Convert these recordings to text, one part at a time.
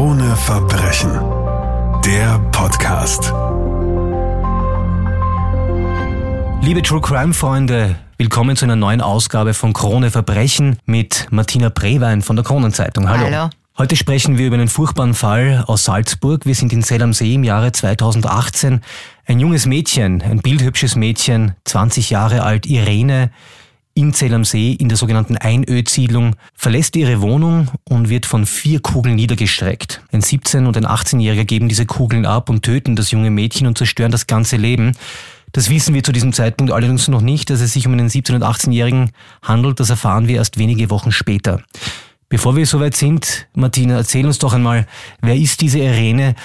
Krone Verbrechen. Der Podcast. Liebe True Crime Freunde, willkommen zu einer neuen Ausgabe von Krone Verbrechen mit Martina Brewein von der Kronenzeitung. Hallo. Hallo. Heute sprechen wir über einen furchtbaren Fall aus Salzburg. Wir sind in Zell am See im Jahre 2018. Ein junges Mädchen, ein bildhübsches Mädchen, 20 Jahre alt, Irene, in Zell am See in der sogenannten Einöd-Siedlung, verlässt ihre Wohnung und wird von vier Kugeln niedergestreckt. Ein 17- und ein 18-Jähriger geben diese Kugeln ab und töten das junge Mädchen und zerstören das ganze Leben. Das wissen wir zu diesem Zeitpunkt allerdings noch nicht, dass es sich um einen 17- und 18-Jährigen handelt. Das erfahren wir erst wenige Wochen später. Bevor wir soweit sind, Martina, erzähl uns doch einmal, wer ist diese Irene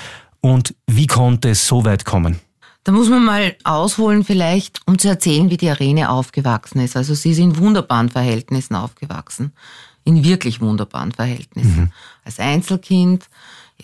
und wie konnte es so weit kommen? Da muss man mal ausholen vielleicht, um zu erzählen, wie die Irene aufgewachsen ist. Also sie ist in wunderbaren Verhältnissen aufgewachsen. In wirklich wunderbaren Verhältnissen. Mhm. Als Einzelkind.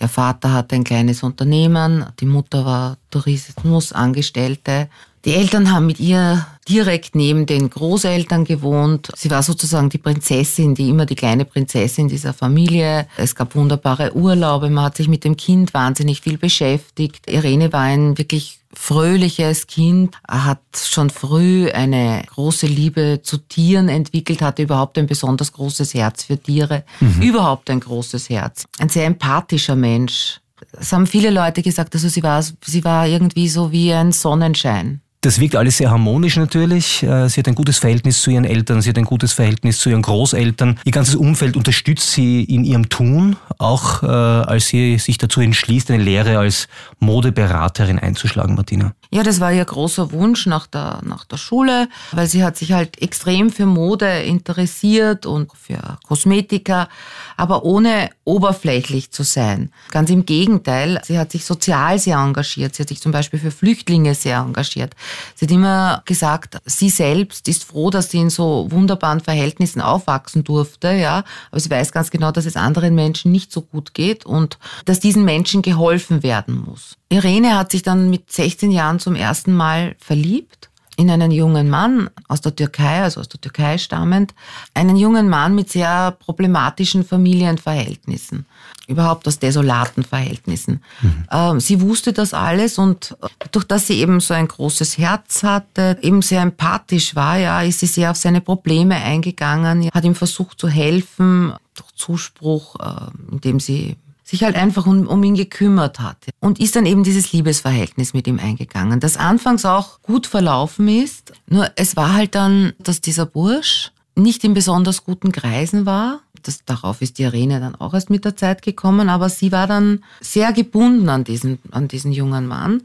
Ihr Vater hatte ein kleines Unternehmen. Die Mutter war Tourismusangestellte. Die Eltern haben mit ihr direkt neben den Großeltern gewohnt. Sie war sozusagen die Prinzessin, die immer die kleine Prinzessin dieser Familie. Es gab wunderbare Urlaube, man hat sich mit dem Kind wahnsinnig viel beschäftigt. Irene war ein wirklich fröhliches Kind, hat schon früh eine große Liebe zu Tieren entwickelt, hatte überhaupt ein besonders großes Herz für Tiere, mhm. überhaupt ein großes Herz. Ein sehr empathischer Mensch. Es haben viele Leute gesagt, also sie war, sie war irgendwie so wie ein Sonnenschein. Das wirkt alles sehr harmonisch natürlich. Äh, sie hat ein gutes Verhältnis zu ihren Eltern, sie hat ein gutes Verhältnis zu ihren Großeltern. Ihr ganzes Umfeld unterstützt sie in ihrem Tun, auch äh, als sie sich dazu entschließt, eine Lehre als Modeberaterin einzuschlagen, Martina. Ja, das war ihr großer Wunsch nach der, nach der Schule, weil sie hat sich halt extrem für Mode interessiert und für Kosmetika, aber ohne oberflächlich zu sein. Ganz im Gegenteil, sie hat sich sozial sehr engagiert. Sie hat sich zum Beispiel für Flüchtlinge sehr engagiert. Sie hat immer gesagt, sie selbst ist froh, dass sie in so wunderbaren Verhältnissen aufwachsen durfte, ja. Aber sie weiß ganz genau, dass es anderen Menschen nicht so gut geht und dass diesen Menschen geholfen werden muss. Irene hat sich dann mit 16 Jahren zum ersten Mal verliebt in einen jungen Mann aus der Türkei, also aus der Türkei stammend, einen jungen Mann mit sehr problematischen Familienverhältnissen, überhaupt aus desolaten Verhältnissen. Mhm. Ähm, sie wusste das alles und durch dass sie eben so ein großes Herz hatte, eben sehr empathisch war, ja, ist sie sehr auf seine Probleme eingegangen, hat ihm versucht zu helfen durch Zuspruch, äh, indem sie sich halt einfach um, um, ihn gekümmert hat und ist dann eben dieses Liebesverhältnis mit ihm eingegangen, das anfangs auch gut verlaufen ist. Nur es war halt dann, dass dieser Bursch nicht in besonders guten Kreisen war. Das, darauf ist die Irene dann auch erst mit der Zeit gekommen, aber sie war dann sehr gebunden an diesen, an diesen jungen Mann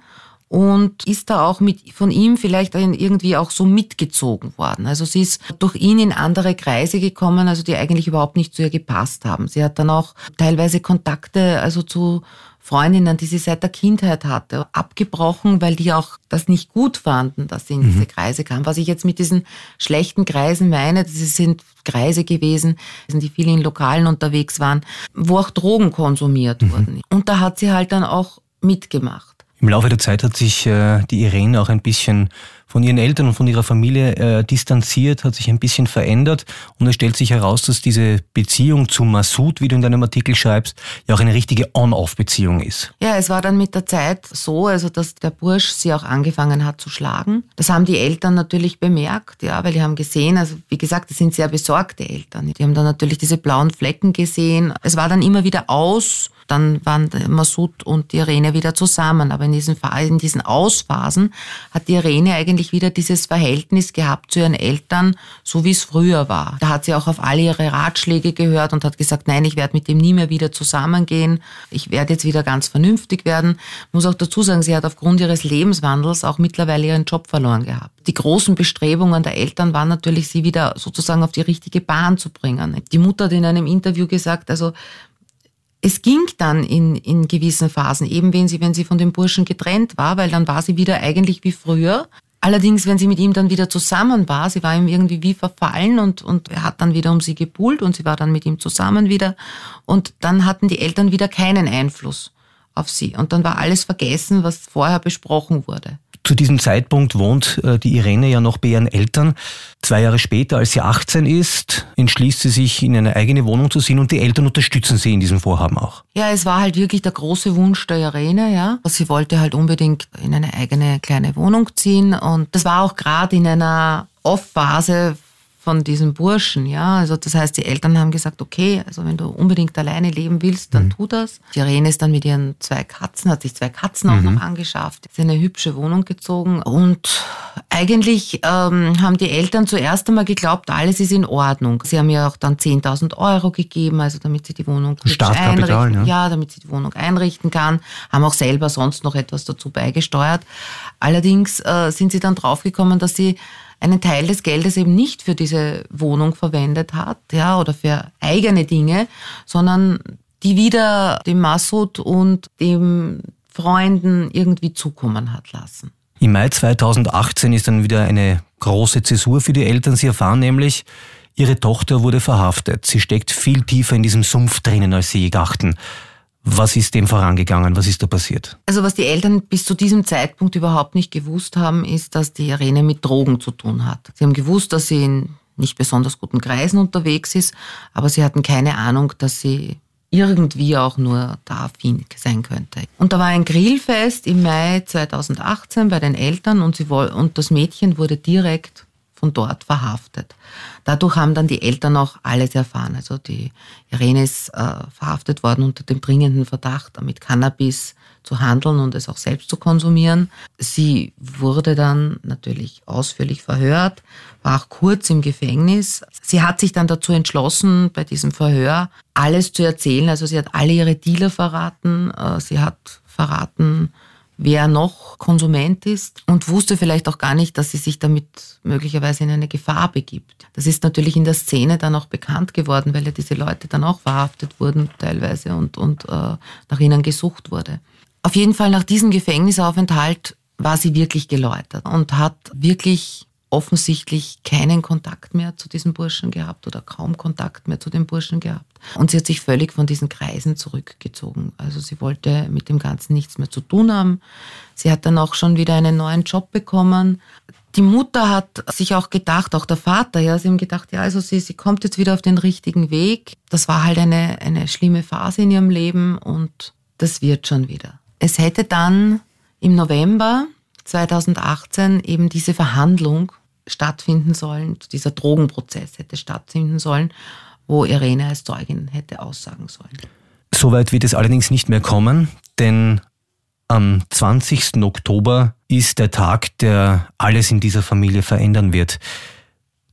und ist da auch mit von ihm vielleicht irgendwie auch so mitgezogen worden. Also sie ist durch ihn in andere Kreise gekommen, also die eigentlich überhaupt nicht zu ihr gepasst haben. Sie hat dann auch teilweise Kontakte also zu Freundinnen, die sie seit der Kindheit hatte, abgebrochen, weil die auch das nicht gut fanden, dass sie in diese mhm. Kreise kam. Was ich jetzt mit diesen schlechten Kreisen meine, das sind Kreise gewesen, die viel in Lokalen unterwegs waren, wo auch Drogen konsumiert mhm. wurden. Und da hat sie halt dann auch mitgemacht. Im Laufe der Zeit hat sich äh, die Irene auch ein bisschen von ihren Eltern und von ihrer Familie äh, distanziert, hat sich ein bisschen verändert und es stellt sich heraus, dass diese Beziehung zu Massoud, wie du in deinem Artikel schreibst, ja auch eine richtige On-Off-Beziehung ist. Ja, es war dann mit der Zeit so, also dass der Bursch sie auch angefangen hat zu schlagen. Das haben die Eltern natürlich bemerkt, ja, weil die haben gesehen, also wie gesagt, das sind sehr besorgte Eltern. Die haben dann natürlich diese blauen Flecken gesehen. Es war dann immer wieder aus dann waren Massoud und die Irene wieder zusammen. Aber in diesen, in diesen Ausphasen hat die Irene eigentlich wieder dieses Verhältnis gehabt zu ihren Eltern, so wie es früher war. Da hat sie auch auf alle ihre Ratschläge gehört und hat gesagt, nein, ich werde mit dem nie mehr wieder zusammengehen. Ich werde jetzt wieder ganz vernünftig werden. Muss auch dazu sagen, sie hat aufgrund ihres Lebenswandels auch mittlerweile ihren Job verloren gehabt. Die großen Bestrebungen der Eltern waren natürlich, sie wieder sozusagen auf die richtige Bahn zu bringen. Die Mutter hat in einem Interview gesagt, also es ging dann in, in gewissen Phasen, eben wenn sie, wenn sie von dem Burschen getrennt war, weil dann war sie wieder eigentlich wie früher. Allerdings, wenn sie mit ihm dann wieder zusammen war, sie war ihm irgendwie wie verfallen und, und er hat dann wieder um sie gebuhlt und sie war dann mit ihm zusammen wieder. Und dann hatten die Eltern wieder keinen Einfluss auf sie. Und dann war alles vergessen, was vorher besprochen wurde. Zu diesem Zeitpunkt wohnt äh, die Irene ja noch bei ihren Eltern. Zwei Jahre später, als sie 18 ist, entschließt sie sich, in eine eigene Wohnung zu ziehen und die Eltern unterstützen sie in diesem Vorhaben auch. Ja, es war halt wirklich der große Wunsch der Irene, ja. Sie wollte halt unbedingt in eine eigene kleine Wohnung ziehen und das war auch gerade in einer Off-Phase von diesem Burschen, ja. Also das heißt, die Eltern haben gesagt, okay, also wenn du unbedingt alleine leben willst, dann mhm. tu das. Die Irene ist dann mit ihren zwei Katzen, hat sich zwei Katzen auch mhm. noch angeschafft, ist in eine hübsche Wohnung gezogen und eigentlich ähm, haben die Eltern zuerst einmal geglaubt, alles ist in Ordnung. Sie haben ja auch dann 10.000 Euro gegeben, also damit sie die Wohnung einrichten, ja. ja, damit sie die Wohnung einrichten kann, haben auch selber sonst noch etwas dazu beigesteuert. Allerdings äh, sind sie dann draufgekommen, dass sie einen Teil des Geldes eben nicht für diese Wohnung verwendet hat, ja, oder für eigene Dinge, sondern die wieder dem Massoud und dem Freunden irgendwie zukommen hat lassen. Im Mai 2018 ist dann wieder eine große Zäsur für die Eltern. Sie erfahren nämlich, ihre Tochter wurde verhaftet. Sie steckt viel tiefer in diesem Sumpf drinnen, als sie je dachten. Was ist dem vorangegangen? Was ist da passiert? Also was die Eltern bis zu diesem Zeitpunkt überhaupt nicht gewusst haben, ist, dass die Irene mit Drogen zu tun hat. Sie haben gewusst, dass sie in nicht besonders guten Kreisen unterwegs ist, aber sie hatten keine Ahnung, dass sie irgendwie auch nur da affin sein könnte. Und da war ein Grillfest im Mai 2018 bei den Eltern und, sie, und das Mädchen wurde direkt von dort verhaftet. Dadurch haben dann die Eltern auch alles erfahren. Also die Irene ist äh, verhaftet worden unter dem dringenden Verdacht, mit Cannabis zu handeln und es auch selbst zu konsumieren. Sie wurde dann natürlich ausführlich verhört, war auch kurz im Gefängnis. Sie hat sich dann dazu entschlossen, bei diesem Verhör alles zu erzählen. Also sie hat alle ihre Dealer verraten, äh, sie hat verraten, wer noch Konsument ist und wusste vielleicht auch gar nicht, dass sie sich damit möglicherweise in eine Gefahr begibt. Das ist natürlich in der Szene dann auch bekannt geworden, weil ja diese Leute dann auch verhaftet wurden teilweise und, und äh, nach ihnen gesucht wurde. Auf jeden Fall nach diesem Gefängnisaufenthalt war sie wirklich geläutert und hat wirklich offensichtlich keinen Kontakt mehr zu diesem Burschen gehabt oder kaum Kontakt mehr zu dem Burschen gehabt. Und sie hat sich völlig von diesen Kreisen zurückgezogen. Also sie wollte mit dem Ganzen nichts mehr zu tun haben. Sie hat dann auch schon wieder einen neuen Job bekommen. Die Mutter hat sich auch gedacht, auch der Vater, ja, sie haben gedacht, ja, also sie, sie kommt jetzt wieder auf den richtigen Weg. Das war halt eine, eine schlimme Phase in ihrem Leben und das wird schon wieder. Es hätte dann im November 2018 eben diese Verhandlung stattfinden sollen, dieser Drogenprozess hätte stattfinden sollen, wo Irene als Zeugin hätte aussagen sollen. Soweit wird es allerdings nicht mehr kommen, denn am 20. Oktober ist der Tag, der alles in dieser Familie verändern wird.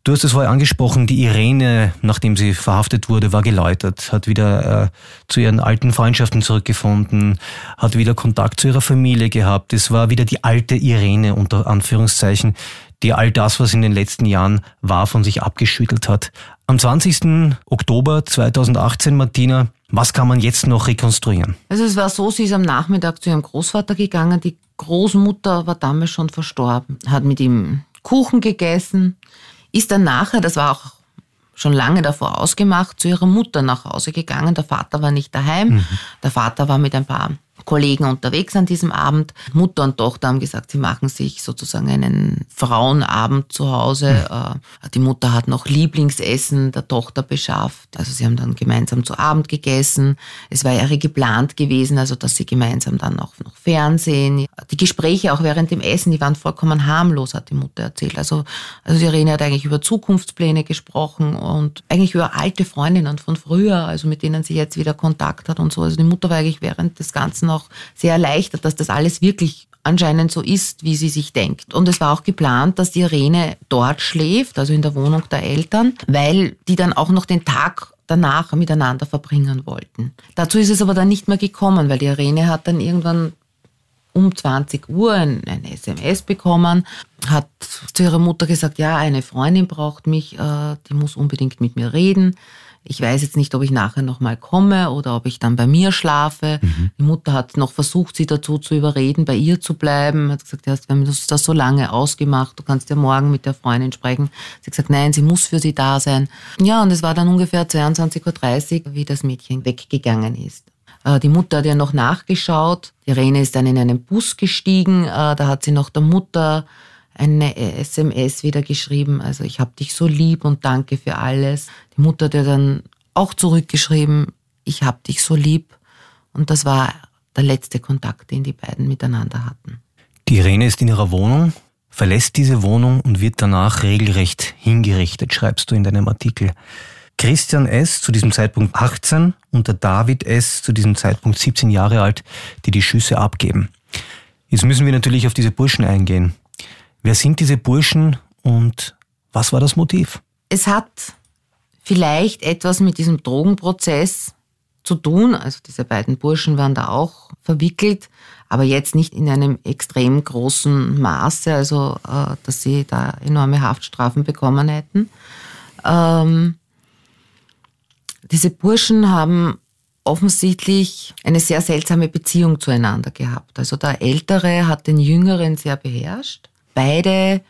Du hast es vorher angesprochen, die Irene, nachdem sie verhaftet wurde, war geläutert, hat wieder äh, zu ihren alten Freundschaften zurückgefunden, hat wieder Kontakt zu ihrer Familie gehabt. Es war wieder die alte Irene unter Anführungszeichen, die all das, was in den letzten Jahren war, von sich abgeschüttelt hat. Am 20. Oktober 2018, Martina, was kann man jetzt noch rekonstruieren? Also es war so, sie ist am Nachmittag zu ihrem Großvater gegangen. Die Großmutter war damals schon verstorben, hat mit ihm Kuchen gegessen ist dann nachher, das war auch schon lange davor ausgemacht, zu ihrer Mutter nach Hause gegangen. Der Vater war nicht daheim. Mhm. Der Vater war mit ein paar Kollegen unterwegs an diesem Abend. Mutter und Tochter haben gesagt, sie machen sich sozusagen einen Frauenabend zu Hause. Mhm. Die Mutter hat noch Lieblingsessen der Tochter beschafft. Also sie haben dann gemeinsam zu Abend gegessen. Es war ja geplant gewesen, also dass sie gemeinsam dann auch noch Fernsehen. Die Gespräche auch während dem Essen, die waren vollkommen harmlos, hat die Mutter erzählt. Also, also Irene hat eigentlich über Zukunftspläne gesprochen und eigentlich über alte Freundinnen von früher, also mit denen sie jetzt wieder Kontakt hat und so. Also die Mutter war eigentlich während des Ganzen auch sehr erleichtert, dass das alles wirklich anscheinend so ist, wie sie sich denkt. Und es war auch geplant, dass die Irene dort schläft, also in der Wohnung der Eltern, weil die dann auch noch den Tag danach miteinander verbringen wollten. Dazu ist es aber dann nicht mehr gekommen, weil die Irene hat dann irgendwann um 20 Uhr ein, ein, SMS bekommen, hat zu ihrer Mutter gesagt, ja, eine Freundin braucht mich, äh, die muss unbedingt mit mir reden. Ich weiß jetzt nicht, ob ich nachher nochmal komme oder ob ich dann bei mir schlafe. Mhm. Die Mutter hat noch versucht, sie dazu zu überreden, bei ihr zu bleiben. Hat gesagt, ja, wir haben das so lange ausgemacht, du kannst ja morgen mit der Freundin sprechen. Sie hat gesagt, nein, sie muss für sie da sein. Ja, und es war dann ungefähr 22.30 Uhr, wie das Mädchen weggegangen ist. Äh, die Mutter hat ja noch nachgeschaut. Irene ist dann in einen Bus gestiegen. Äh, da hat sie noch der Mutter eine SMS wieder geschrieben. Also ich habe dich so lieb und danke für alles. Die Mutter hat ja dann auch zurückgeschrieben, ich habe dich so lieb. Und das war der letzte Kontakt, den die beiden miteinander hatten. Die Irene ist in ihrer Wohnung, verlässt diese Wohnung und wird danach regelrecht hingerichtet, schreibst du in deinem Artikel. Christian S. zu diesem Zeitpunkt 18 und der David S. zu diesem Zeitpunkt 17 Jahre alt, die die Schüsse abgeben. Jetzt müssen wir natürlich auf diese Burschen eingehen. Wer sind diese Burschen und was war das Motiv? Es hat vielleicht etwas mit diesem Drogenprozess zu tun. Also diese beiden Burschen waren da auch verwickelt, aber jetzt nicht in einem extrem großen Maße, also äh, dass sie da enorme Haftstrafen bekommen hätten. Ähm, diese Burschen haben offensichtlich eine sehr seltsame Beziehung zueinander gehabt. Also der Ältere hat den Jüngeren sehr beherrscht. Beide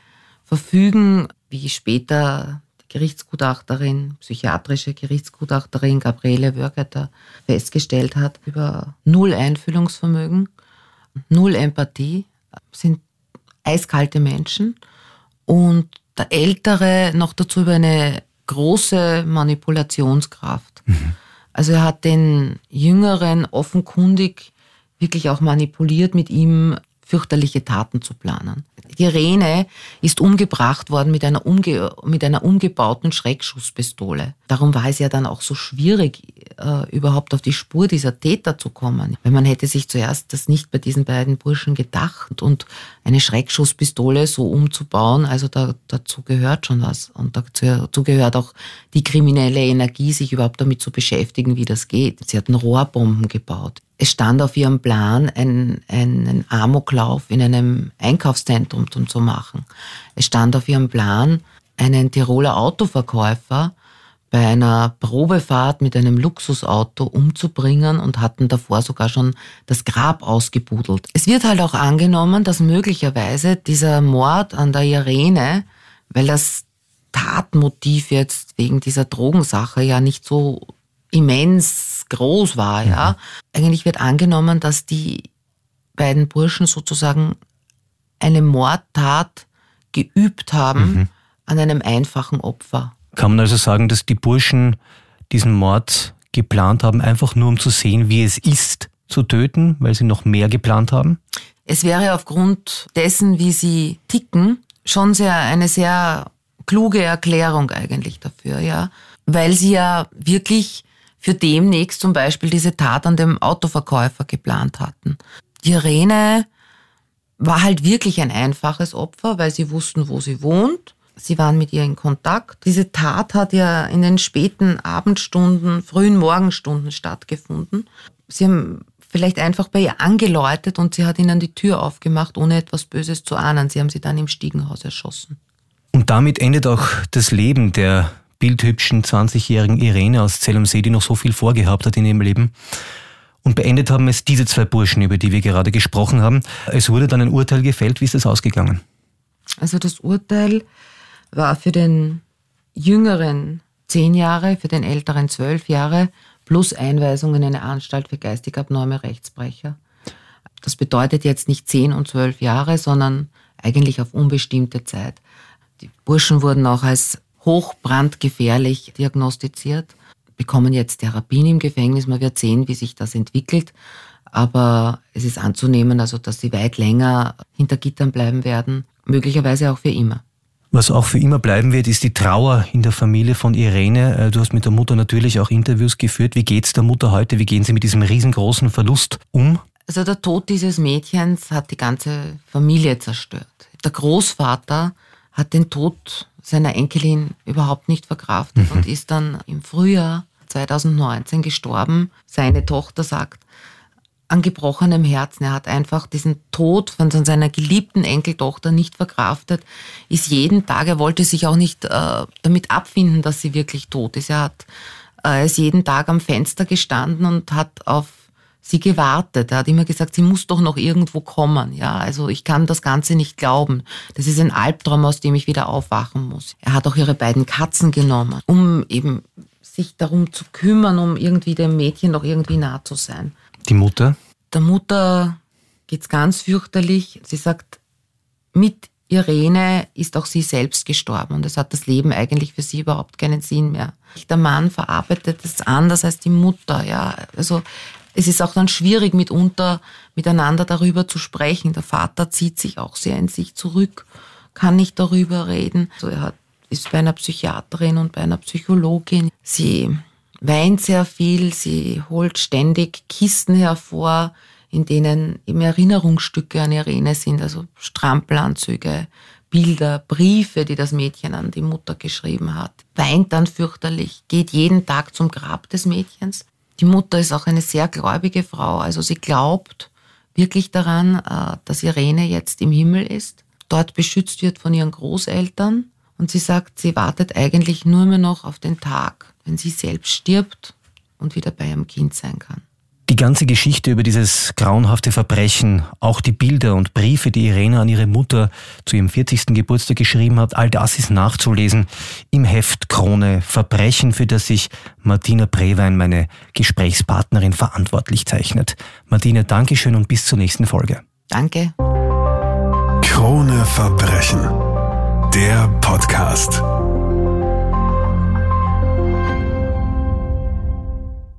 verfügen, wie später die Gerichtsgutachterin, psychiatrische Gerichtsgutachterin Gabriele Wörgeter festgestellt hat, über null Einfühlungsvermögen, null Empathie, sind eiskalte Menschen und der Ältere noch dazu über eine große Manipulationskraft. Mhm. Also er hat den Jüngeren offenkundig wirklich auch manipuliert, mit ihm fürchterliche Taten zu planen. Irene ist umgebracht worden mit einer, umge mit einer umgebauten Schreckschusspistole. Darum war es ja dann auch so schwierig, äh, überhaupt auf die Spur dieser Täter zu kommen. Weil man hätte sich zuerst das nicht bei diesen beiden Burschen gedacht und eine Schreckschusspistole so umzubauen, also da, dazu gehört schon was. Und dazu gehört auch die kriminelle Energie, sich überhaupt damit zu beschäftigen, wie das geht. Sie hatten Rohrbomben gebaut. Es stand auf ihrem Plan, einen, einen Amoklauf in einem Einkaufszentrum zu machen. Es stand auf ihrem Plan, einen Tiroler Autoverkäufer bei einer Probefahrt mit einem Luxusauto umzubringen und hatten davor sogar schon das Grab ausgebudelt. Es wird halt auch angenommen, dass möglicherweise dieser Mord an der Irene, weil das Tatmotiv jetzt wegen dieser Drogensache ja nicht so immens groß war, ja. Mhm. Eigentlich wird angenommen, dass die beiden Burschen sozusagen eine Mordtat geübt haben mhm. an einem einfachen Opfer. Kann man also sagen, dass die Burschen diesen Mord geplant haben, einfach nur um zu sehen, wie es ist, zu töten, weil sie noch mehr geplant haben? Es wäre aufgrund dessen, wie sie ticken, schon sehr, eine sehr kluge Erklärung eigentlich dafür, ja. Weil sie ja wirklich für demnächst zum Beispiel diese Tat an dem Autoverkäufer geplant hatten. Irene war halt wirklich ein einfaches Opfer, weil sie wussten, wo sie wohnt. Sie waren mit ihr in Kontakt. Diese Tat hat ja in den späten Abendstunden, frühen Morgenstunden stattgefunden. Sie haben vielleicht einfach bei ihr angeläutet und sie hat ihnen die Tür aufgemacht, ohne etwas Böses zu ahnen. Sie haben sie dann im Stiegenhaus erschossen. Und damit endet auch das Leben der bildhübschen 20-jährigen Irene aus Zell am See, die noch so viel vorgehabt hat in ihrem Leben. Und beendet haben es diese zwei Burschen, über die wir gerade gesprochen haben. Es wurde dann ein Urteil gefällt. Wie ist das ausgegangen? Also das Urteil war für den Jüngeren zehn Jahre, für den Älteren zwölf Jahre plus Einweisung in eine Anstalt für geistig abnorme Rechtsbrecher. Das bedeutet jetzt nicht zehn und zwölf Jahre, sondern eigentlich auf unbestimmte Zeit. Die Burschen wurden auch als hochbrandgefährlich diagnostiziert, bekommen jetzt Therapien im Gefängnis. Man wird sehen, wie sich das entwickelt. Aber es ist anzunehmen, also, dass sie weit länger hinter Gittern bleiben werden, möglicherweise auch für immer. Was auch für immer bleiben wird, ist die Trauer in der Familie von Irene. Äh, du hast mit der Mutter natürlich auch Interviews geführt. Wie geht es der Mutter heute? Wie gehen Sie mit diesem riesengroßen Verlust um? Also der Tod dieses Mädchens hat die ganze Familie zerstört. Der Großvater hat den Tod seiner Enkelin überhaupt nicht verkraftet mhm. und ist dann im Frühjahr 2019 gestorben. Seine Tochter sagt, an gebrochenem Herzen. Er hat einfach diesen Tod von seiner geliebten Enkeltochter nicht verkraftet, ist jeden Tag, er wollte sich auch nicht äh, damit abfinden, dass sie wirklich tot ist. Er hat, äh, ist jeden Tag am Fenster gestanden und hat auf sie gewartet. Er hat immer gesagt, sie muss doch noch irgendwo kommen. Ja, also ich kann das Ganze nicht glauben. Das ist ein Albtraum, aus dem ich wieder aufwachen muss. Er hat auch ihre beiden Katzen genommen, um eben sich darum zu kümmern, um irgendwie dem Mädchen noch irgendwie nah zu sein. Die Mutter? Der Mutter geht's ganz fürchterlich. Sie sagt, mit Irene ist auch sie selbst gestorben und es hat das Leben eigentlich für sie überhaupt keinen Sinn mehr. Der Mann verarbeitet es anders als die Mutter, ja. Also es ist auch dann schwierig mitunter miteinander darüber zu sprechen. Der Vater zieht sich auch sehr in sich zurück, kann nicht darüber reden. Also er hat, ist bei einer Psychiaterin und bei einer Psychologin. Sie weint sehr viel, sie holt ständig Kisten hervor, in denen eben Erinnerungsstücke an Irene sind, also Strampelanzüge, Bilder, Briefe, die das Mädchen an die Mutter geschrieben hat. Weint dann fürchterlich, geht jeden Tag zum Grab des Mädchens. Die Mutter ist auch eine sehr gläubige Frau, also sie glaubt wirklich daran, äh, dass Irene jetzt im Himmel ist, dort beschützt wird von ihren Großeltern. Und sie sagt, sie wartet eigentlich nur mehr noch auf den Tag, wenn sie selbst stirbt und wieder bei ihrem Kind sein kann. Die ganze Geschichte über dieses grauenhafte Verbrechen, auch die Bilder und Briefe, die Irene an ihre Mutter zu ihrem 40. Geburtstag geschrieben hat, all das ist nachzulesen im Heft Krone Verbrechen, für das sich Martina Prewein, meine Gesprächspartnerin, verantwortlich zeichnet. Martina, Dankeschön und bis zur nächsten Folge. Danke. Krone Verbrechen. Der Podcast.